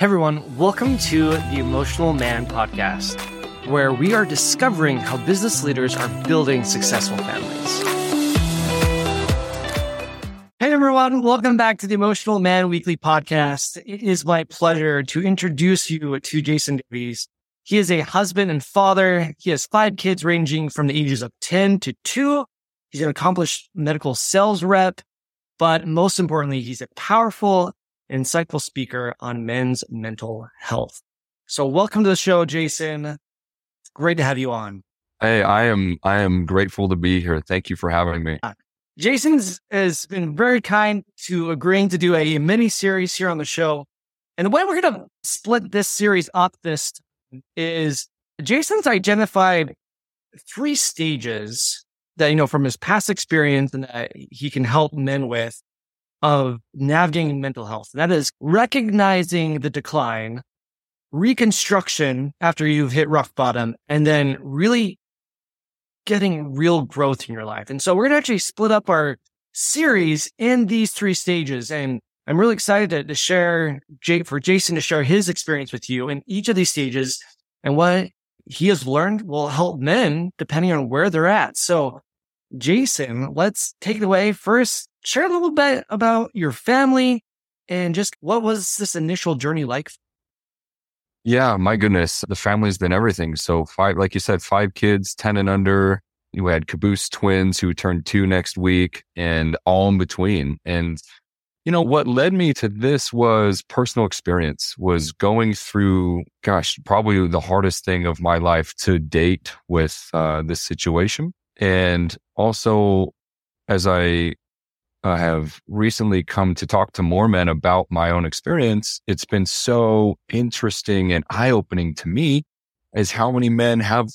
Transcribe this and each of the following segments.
Hey everyone, welcome to the Emotional Man podcast, where we are discovering how business leaders are building successful families. Hey everyone, welcome back to the Emotional Man Weekly podcast. It is my pleasure to introduce you to Jason Davies. He is a husband and father. He has five kids ranging from the ages of 10 to 2. He's an accomplished medical sales rep, but most importantly, he's a powerful insightful speaker on men's mental health. So welcome to the show, Jason. It's great to have you on. Hey, I am I am grateful to be here. Thank you for having me. Uh, Jason's has been very kind to agreeing to do a mini series here on the show. And the way we're going to split this series up this is Jason's identified three stages that, you know, from his past experience and that he can help men with of navigating mental health. That is recognizing the decline, reconstruction after you've hit rock bottom, and then really getting real growth in your life. And so we're going to actually split up our series in these three stages. And I'm really excited to, to share for Jason to share his experience with you in each of these stages and what he has learned will help men depending on where they're at. So Jason, let's take it away. First, share a little bit about your family and just what was this initial journey like? Yeah, my goodness. The family's been everything. So five, like you said, five kids, 10 and under. We had caboose twins who turned two next week and all in between. And, you know, what led me to this was personal experience was going through, gosh, probably the hardest thing of my life to date with uh, this situation. And also, as I uh, have recently come to talk to more men about my own experience, it's been so interesting and eye opening to me is how many men have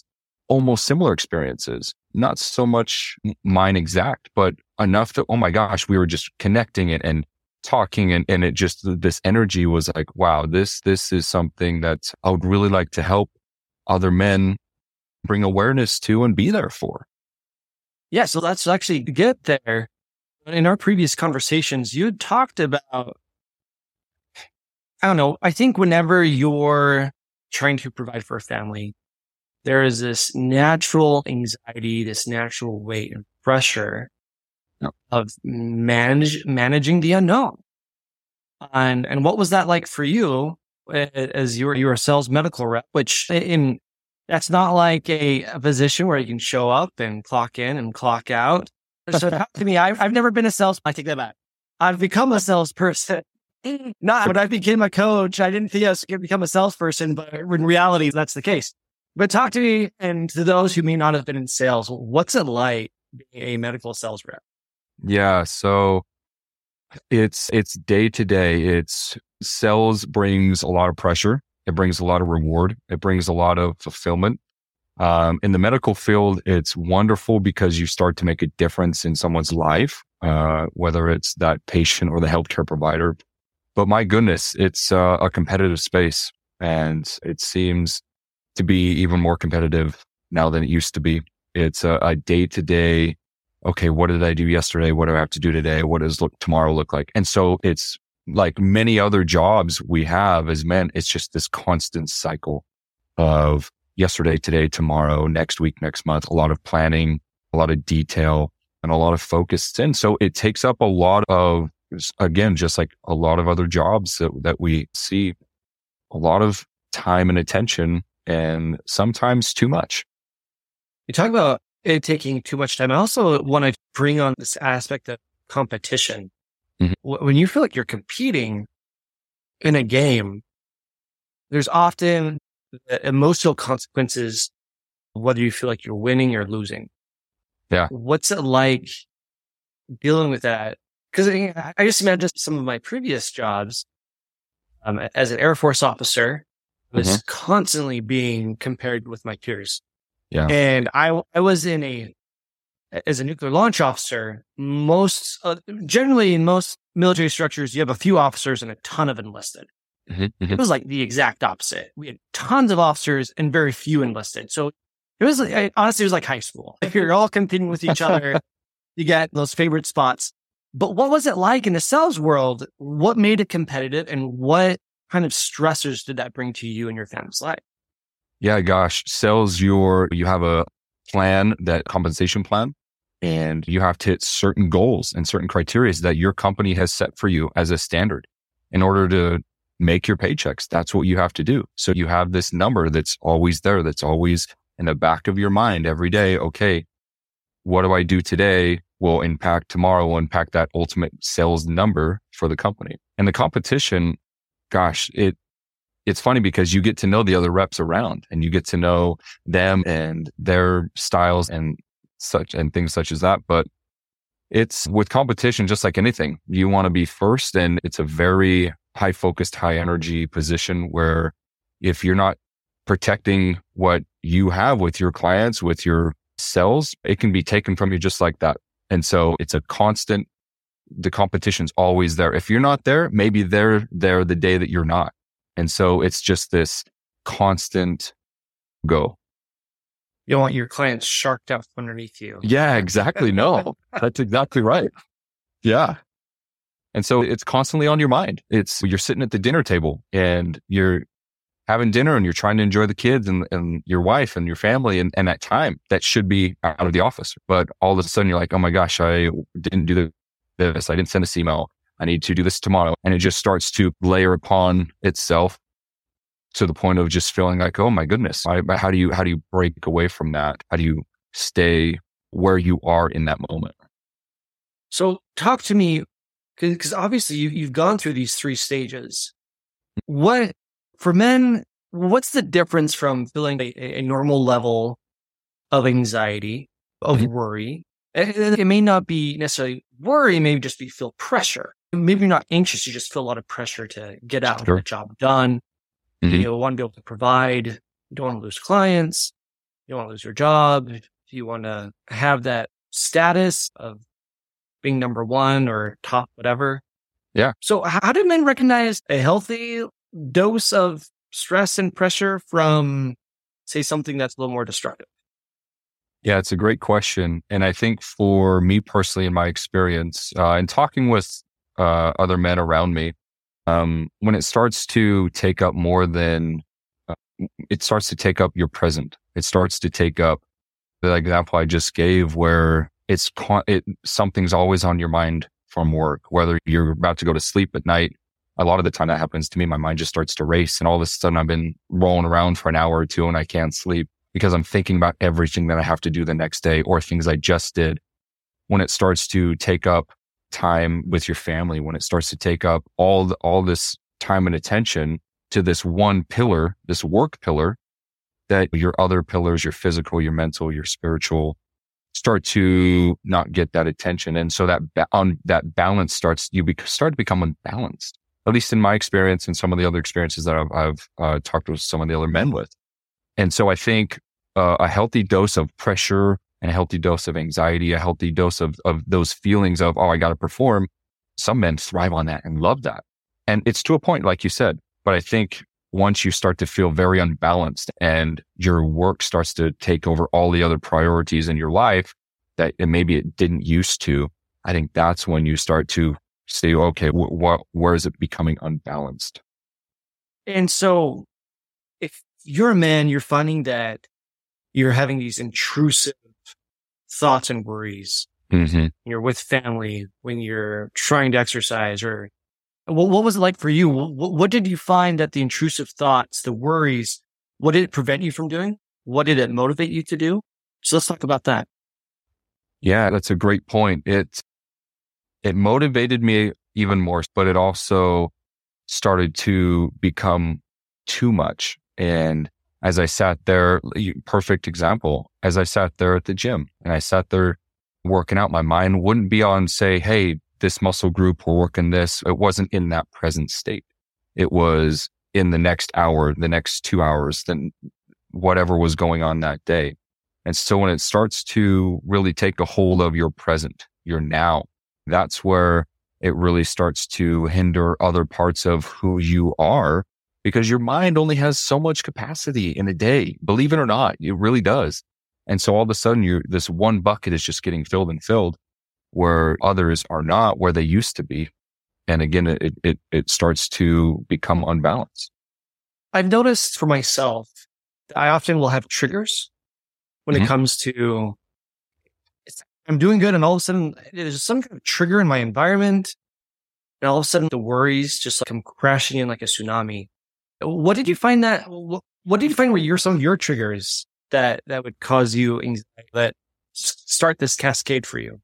almost similar experiences. Not so much mine exact, but enough to, oh my gosh, we were just connecting it and talking and, and it just, this energy was like, wow, this, this is something that I would really like to help other men bring awareness to and be there for. Yeah. So let's actually get there. In our previous conversations, you talked about, I don't know, I think whenever you're trying to provide for a family, there is this natural anxiety, this natural weight and pressure of manage, managing the unknown. And, and what was that like for you as you were, you were a sales medical rep, which in that's not like a, a position where you can show up and clock in and clock out. So talk to me, I've, I've never been a sales. I take that back. I've become a salesperson. Not when I became a coach, I didn't think I was going to become a salesperson, but in reality, that's the case. But talk to me and to those who may not have been in sales, what's it like being a medical sales rep? Yeah. So it's, it's day to day. It's sales brings a lot of pressure. It brings a lot of reward. It brings a lot of fulfillment. Um, in the medical field, it's wonderful because you start to make a difference in someone's life, uh, whether it's that patient or the healthcare provider. But my goodness, it's uh, a competitive space and it seems to be even more competitive now than it used to be. It's a day to day. Okay. What did I do yesterday? What do I have to do today? What does look tomorrow look like? And so it's like many other jobs we have as men, it's just this constant cycle of yesterday, today, tomorrow, next week, next month, a lot of planning, a lot of detail and a lot of focus. And so it takes up a lot of, again, just like a lot of other jobs that, that we see, a lot of time and attention and sometimes too much. You talk about it taking too much time. I also want to bring on this aspect of competition Mm-hmm. When you feel like you're competing in a game, there's often emotional consequences, whether you feel like you're winning or losing. Yeah. What's it like dealing with that? Cause I just imagine some of my previous jobs, um, as an Air Force officer, was mm-hmm. constantly being compared with my peers. Yeah. And I, I was in a as a nuclear launch officer, most uh, generally in most military structures, you have a few officers and a ton of enlisted. Mm-hmm, mm-hmm. It was like the exact opposite. We had tons of officers and very few enlisted. So it was like, honestly, it was like high school. If you're all competing with each other, you get those favorite spots. But what was it like in the sales world? What made it competitive and what kind of stressors did that bring to you and your family's life? Yeah, gosh, sales your you have a plan that compensation plan and you have to hit certain goals and certain criteria that your company has set for you as a standard in order to make your paychecks. That's what you have to do. So you have this number that's always there, that's always in the back of your mind every day. Okay, what do I do today will impact tomorrow, will impact that ultimate sales number for the company. And the competition, gosh, it it's funny because you get to know the other reps around and you get to know them and their styles and such and things such as that. But it's with competition, just like anything, you want to be first. And it's a very high focused, high energy position where if you're not protecting what you have with your clients, with your cells, it can be taken from you just like that. And so it's a constant, the competition's always there. If you're not there, maybe they're there the day that you're not. And so it's just this constant go. You don't want your clients sharked up underneath you. Yeah, exactly. No, that's exactly right. Yeah. And so it's constantly on your mind. It's you're sitting at the dinner table and you're having dinner and you're trying to enjoy the kids and, and your wife and your family and, and that time that should be out of the office. But all of a sudden you're like, oh my gosh, I didn't do this. I didn't send this email. I need to do this tomorrow. And it just starts to layer upon itself to the point of just feeling like, oh my goodness, I, how do you, how do you break away from that? How do you stay where you are in that moment? So talk to me, because obviously you, you've gone through these three stages. What for men, what's the difference from feeling a, a normal level of anxiety, of mm-hmm. worry? It, it may not be necessarily worry, maybe just be feel pressure. Maybe you're not anxious, you just feel a lot of pressure to get out, sure. the job done. Mm-hmm. You want to be able to provide. You don't want to lose clients. You don't want to lose your job. You want to have that status of being number one or top, whatever. Yeah. So how do men recognize a healthy dose of stress and pressure from, say, something that's a little more destructive? Yeah, it's a great question. And I think for me personally, in my experience, uh, and talking with uh, other men around me, um, when it starts to take up more than, uh, it starts to take up your present. It starts to take up the example I just gave where it's, it, something's always on your mind from work, whether you're about to go to sleep at night a lot of the time that happens to me, my mind just starts to race. And all of a sudden I've been rolling around for an hour or two and I can't sleep because I'm thinking about everything that I have to do the next day or things I just did. When it starts to take up time with your family, when it starts to take up all, the, all this time and attention to this one pillar, this work pillar, that your other pillars, your physical, your mental, your spiritual, start to not get that attention. And so that on that balance starts, you be, start to become unbalanced at least in my experience and some of the other experiences that I've, I've uh, talked with some of the other men with. And so I think uh, a healthy dose of pressure and a healthy dose of anxiety, a healthy dose of, of those feelings of, oh, I got to perform. Some men thrive on that and love that. And it's to a point, like you said, but I think once you start to feel very unbalanced and your work starts to take over all the other priorities in your life that maybe it didn't used to, I think that's when you start to say, okay, wh- what, where is it becoming unbalanced? And so if you're a man, you're finding that you're having these intrusive thoughts and worries. Mm-hmm. You're with family when you're trying to exercise or what, what was it like for you? What, what did you find that the intrusive thoughts, the worries, what did it prevent you from doing? What did it motivate you to do? So let's talk about that. Yeah, that's a great point. It it motivated me even more, but it also started to become too much. And as I sat there, perfect example, as I sat there at the gym and I sat there working out, my mind wouldn't be on say, Hey, this muscle group, we're working this. It wasn't in that present state. It was in the next hour, the next two hours, then whatever was going on that day. And so when it starts to really take a hold of your present, your now, that's where it really starts to hinder other parts of who you are because your mind only has so much capacity in a day. Believe it or not, it really does. And so all of a sudden you this one bucket is just getting filled and filled where others are not where they used to be. And again, it, it, it starts to become unbalanced. I've noticed for myself, I often will have triggers when mm-hmm. it comes to I'm doing good. And all of a sudden there's some kind of trigger in my environment. And all of a sudden the worries just like come crashing in like a tsunami. What did you find that, what, what did you find were your, some of your triggers that, that would cause you anxiety, that start this cascade for you?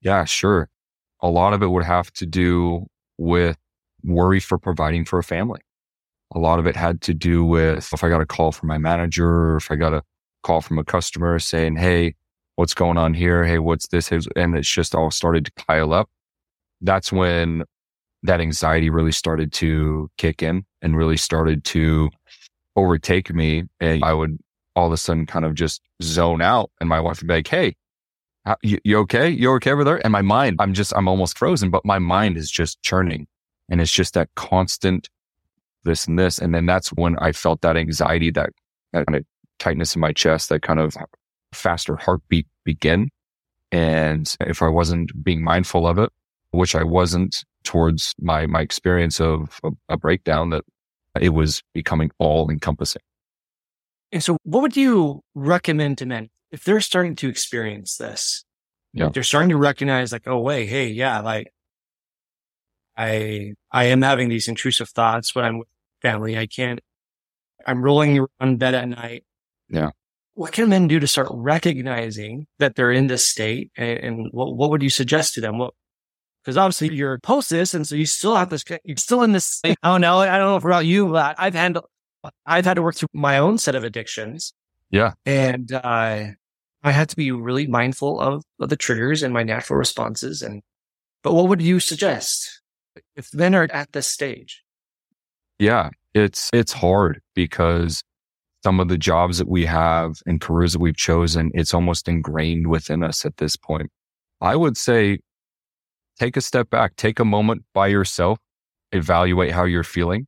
Yeah, sure. A lot of it would have to do with worry for providing for a family. A lot of it had to do with if I got a call from my manager, if I got a call from a customer saying, Hey, what's going on here? Hey, what's this? And it's just all started to pile up. That's when that anxiety really started to kick in and really started to overtake me. And I would all of a sudden kind of just zone out. And my wife would be like, Hey, you, you okay? You okay over there? And my mind, I'm just, I'm almost frozen, but my mind is just churning. And it's just that constant this and this. And then that's when I felt that anxiety, that, that kind of tightness in my chest, that kind of faster heartbeat begin. And if I wasn't being mindful of it, which I wasn't towards my, my experience of a, a breakdown, that it was becoming all encompassing. And so what would you recommend to men if they're starting to experience this? Yeah. They're starting to recognize like, oh, wait, hey, yeah, like I, I am having these intrusive thoughts when I'm with family. I can't, I'm rolling around bed at night. Yeah what can men do to start recognizing that they're in this state? And, and what, what would you suggest to them? What, because obviously you're post this. And so you still have this, you're still in this. I don't know. I don't know about you, but I've handled, I've had to work through my own set of addictions. Yeah. And, uh, I had to be really mindful of, of the triggers and my natural responses. And, but what would you suggest if men are at this stage? Yeah, it's, it's hard because some of the jobs that we have and careers that we've chosen, it's almost ingrained within us at this point. I would say take a step back, take a moment by yourself, evaluate how you're feeling.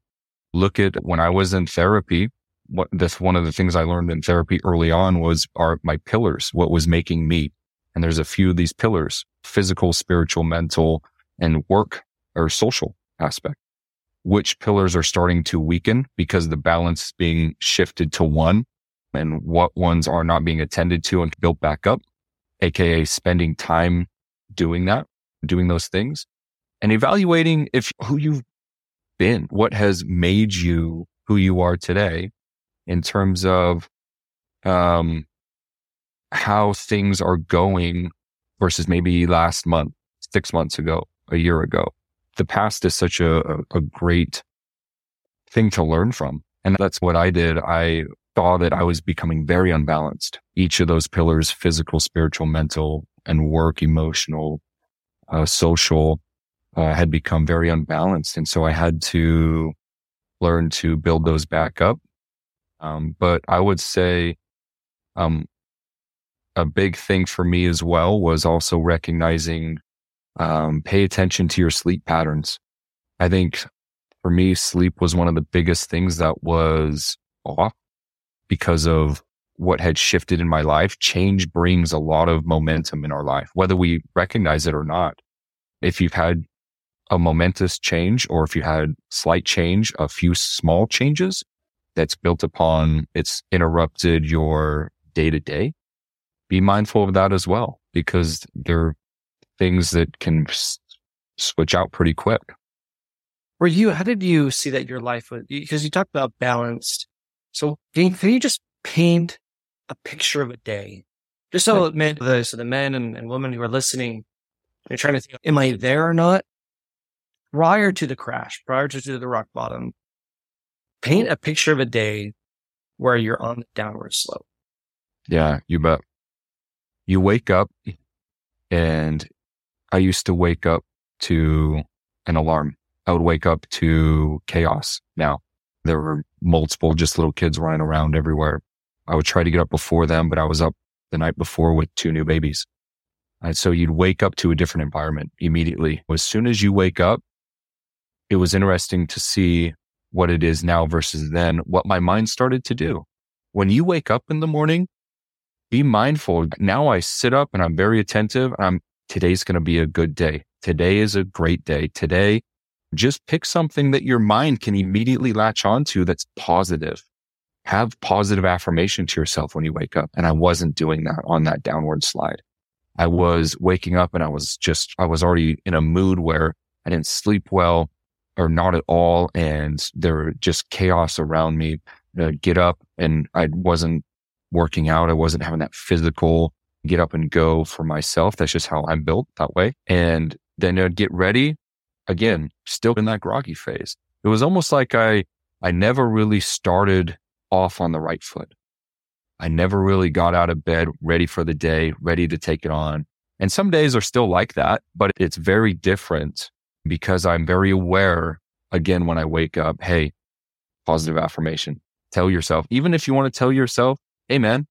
Look at when I was in therapy, what this one of the things I learned in therapy early on was are my pillars, what was making me. And there's a few of these pillars, physical, spiritual, mental, and work or social aspect which pillars are starting to weaken because the balance is being shifted to one and what ones are not being attended to and built back up, aka spending time doing that, doing those things and evaluating if who you've been, what has made you who you are today in terms of, um, how things are going versus maybe last month, six months ago, a year ago the past is such a, a great thing to learn from. And that's what I did. I saw that I was becoming very unbalanced. Each of those pillars, physical, spiritual, mental, and work, emotional, uh, social, uh, had become very unbalanced. And so I had to learn to build those back up. Um, but I would say, um, a big thing for me as well was also recognizing um, pay attention to your sleep patterns. I think for me, sleep was one of the biggest things that was off because of what had shifted in my life. Change brings a lot of momentum in our life, whether we recognize it or not. If you've had a momentous change or if you had slight change, a few small changes that's built upon it's interrupted your day to day, be mindful of that as well, because there are things that can s- switch out pretty quick. Were you, how did you see that your life was, because you talked about balanced. So can you, can you just paint a picture of a day? Just so, right. men, the, so the men and, and women who are listening, they're trying to think, am I there or not? Prior to the crash, prior to the rock bottom, paint a picture of a day where you're on the downward slope. Yeah, you bet. You wake up and I used to wake up to an alarm. I would wake up to chaos. Now there were multiple just little kids running around everywhere. I would try to get up before them, but I was up the night before with two new babies. And so you'd wake up to a different environment immediately. As soon as you wake up, it was interesting to see what it is now versus then, what my mind started to do. When you wake up in the morning, be mindful. Now I sit up and I'm very attentive. I'm today's going to be a good day. today is a great day. Today, just pick something that your mind can immediately latch onto that's positive. Have positive affirmation to yourself when you wake up. And I wasn't doing that on that downward slide. I was waking up and I was just, I was already in a mood where I didn't sleep well or not at all. And there were just chaos around me. Uh, get up and I wasn't working out. I wasn't having that physical get up and go for myself. That's just how I'm built that way. And then I'd get ready again, still in that groggy phase. It was almost like I, I never really started off on the right foot. I never really got out of bed ready for the day, ready to take it on. And some days are still like that, but it's very different because I'm very aware again when I wake up, hey, positive affirmation. Tell yourself, even if you want to tell yourself, hey man,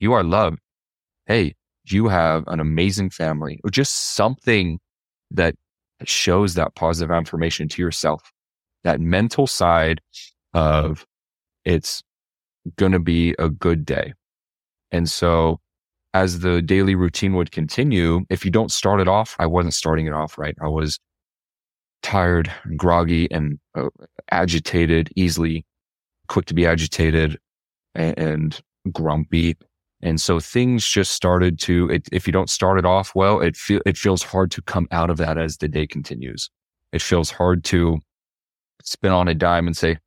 you are loved. Hey, you have an amazing family or just something that shows that positive affirmation to yourself. That mental side of it's going to be a good day. And so as the daily routine would continue, if you don't start it off, I wasn't starting it off right. I was tired, groggy, and uh, agitated, easily quick to be agitated and, and grumpy. And so things just started to, it, if you don't start it off well, it feel, it feels hard to come out of that as the day continues. It feels hard to spin on a dime and say,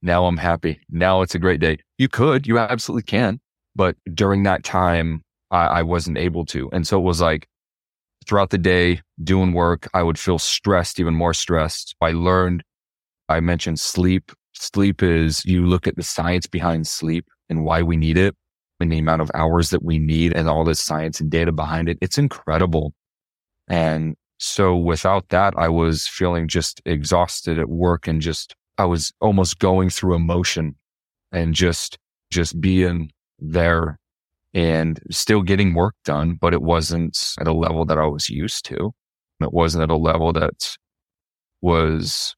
now I'm happy. Now it's a great day. You could, you absolutely can. But during that time, I, I wasn't able to. And so it was like throughout the day doing work, I would feel stressed, even more stressed. I learned, I mentioned sleep. Sleep is you look at the science behind sleep and why we need it and the amount of hours that we need and all this science and data behind it. It's incredible. And so without that, I was feeling just exhausted at work and just, I was almost going through emotion and just, just being there and still getting work done, but it wasn't at a level that I was used to. It wasn't at a level that was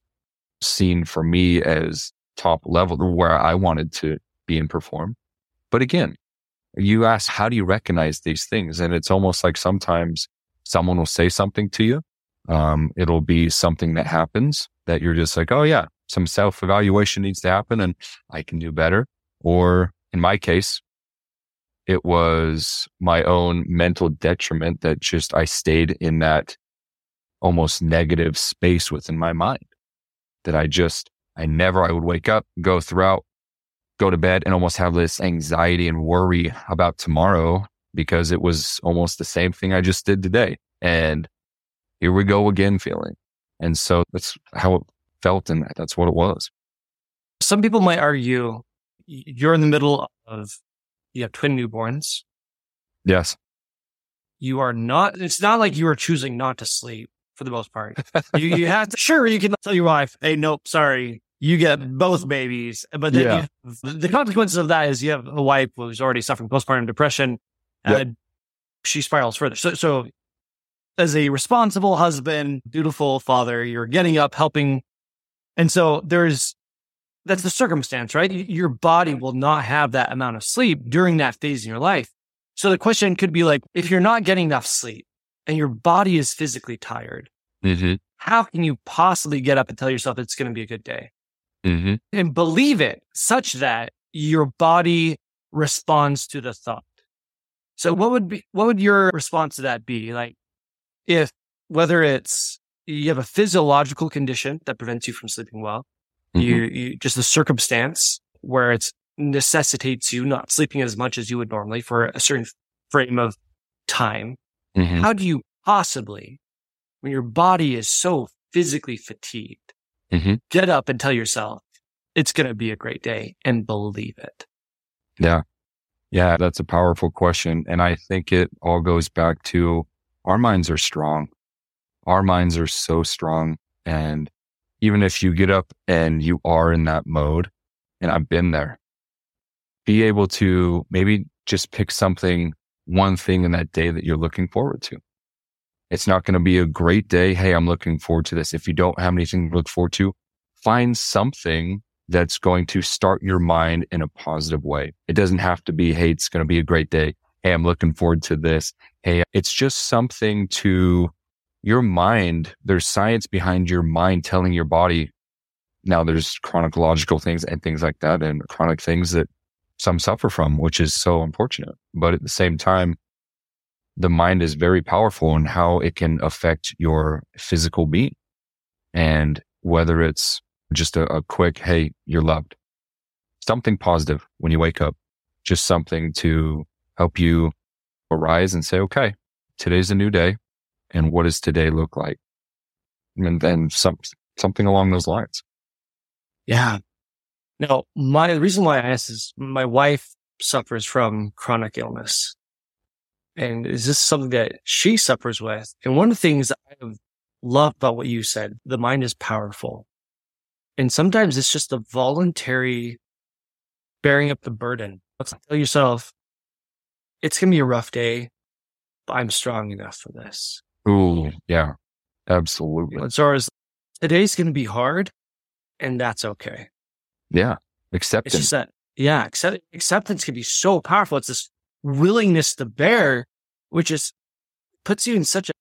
seen for me as top level where I wanted to be and perform. But again, you ask, how do you recognize these things? And it's almost like sometimes someone will say something to you. Um, it'll be something that happens that you're just like, oh yeah, some self evaluation needs to happen and I can do better. Or in my case, it was my own mental detriment that just I stayed in that almost negative space within my mind that I just, I never, I would wake up, go throughout go to bed and almost have this anxiety and worry about tomorrow because it was almost the same thing I just did today. And here we go again feeling. And so that's how it felt. And that's what it was. Some people might argue you're in the middle of, you have twin newborns. Yes. You are not, it's not like you are choosing not to sleep for the most part. you, you have to, sure, you can tell your wife, hey, nope, sorry, you get both babies. But then yeah. have, the consequences of that is you have a wife who's already suffering postpartum depression and yep. she spirals further. So, so as a responsible husband, dutiful father, you're getting up, helping. And so there's, that's the circumstance, right? Your body will not have that amount of sleep during that phase in your life. So the question could be like, if you're not getting enough sleep and your body is physically tired, mm-hmm. how can you possibly get up and tell yourself it's going to be a good day? mm-hmm. and believe it such that your body responds to the thought. So what would be, what would your response to that be? Like if whether it's you have a physiological condition that prevents you from sleeping well, mm-hmm. you, you just a circumstance where it necessitates you not sleeping as much as you would normally for a certain frame of time. Mm-hmm. How do you possibly, when your body is so physically fatigued, Mm-hmm. Get up and tell yourself it's going to be a great day and believe it. Yeah. Yeah. That's a powerful question. And I think it all goes back to our minds are strong. Our minds are so strong. And even if you get up and you are in that mode, and I've been there, be able to maybe just pick something, one thing in that day that you're looking forward to. It's not going to be a great day. Hey, I'm looking forward to this. If you don't have anything to look forward to, find something that's going to start your mind in a positive way. It doesn't have to be, Hey, it's going to be a great day. Hey, I'm looking forward to this. Hey, it's just something to your mind, there's science behind your mind telling your body. Now there's chronological things and things like that and chronic things that some suffer from, which is so unfortunate. But at the same time, the mind is very powerful in how it can affect your physical being. And whether it's just a, a quick, Hey, you're loved, something positive when you wake up, just something to help you arise and say, okay, today's a new day. And what does today look like? And then some, something along those lines. Yeah. Now, my the reason why I asked is my wife suffers from chronic illness. And is this something that she suffers with? And one of the things I love about what you said, the mind is powerful. And sometimes it's just a voluntary bearing up the burden. Let's tell yourself, it's going to be a rough day, but I'm strong enough for this. Ooh, yeah, absolutely. As far as today's going to be hard, and that's okay. Yeah, acceptance. It's just that, yeah, accept, acceptance can be so powerful. It's this willingness to bear, which is puts you in such a,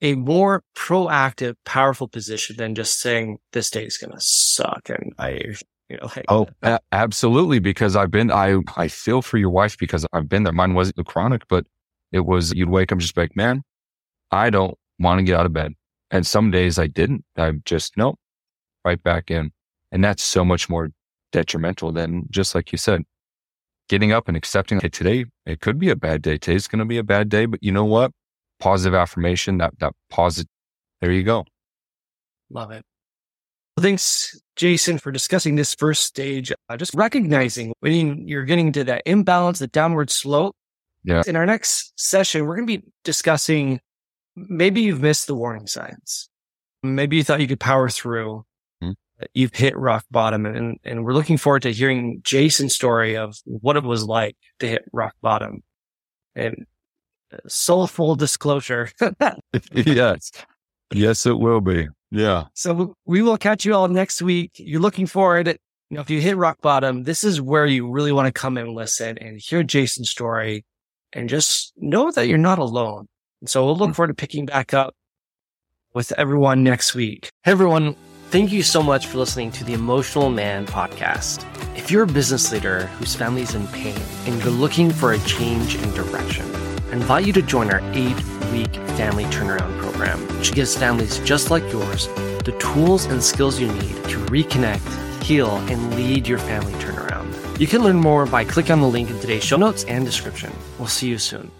a more proactive, powerful position than just saying this day is going to suck. And I, you know, like, oh, uh, a- absolutely. Because I've been, I, I feel for your wife because I've been there. Mine wasn't the chronic, but it was, you'd wake up just be like, man, I don't want to get out of bed. And some days I didn't. I just, nope, right back in. And that's so much more detrimental than just like you said, getting up and accepting, hey, today it could be a bad day. Today's going to be a bad day, but you know what? Positive affirmation, that, that positive, there you go. Love it. Well, thanks, Jason, for discussing this first stage. Uh, just recognizing when you're getting to that imbalance, the downward slope. Yeah. In our next session, we're going to be discussing maybe you've missed the warning signs. Maybe you thought you could power through. Hmm. You've hit rock bottom and, and we're looking forward to hearing Jason's story of what it was like to hit rock bottom and uh, soulful disclosure. yes. Yes, it will be. Yeah. So we will catch you all next week. You're looking forward. You know, if you hit rock bottom, this is where you really want to come and listen and hear Jason's story and just know that you're not alone. And so we'll look hmm. forward to picking back up with everyone next week. Hey, everyone. Thank you so much for listening to the Emotional Man podcast. If you're a business leader whose family is in pain and you're looking for a change in direction, I invite you to join our eight week family turnaround program, which gives families just like yours the tools and skills you need to reconnect, heal, and lead your family turnaround. You can learn more by clicking on the link in today's show notes and description. We'll see you soon.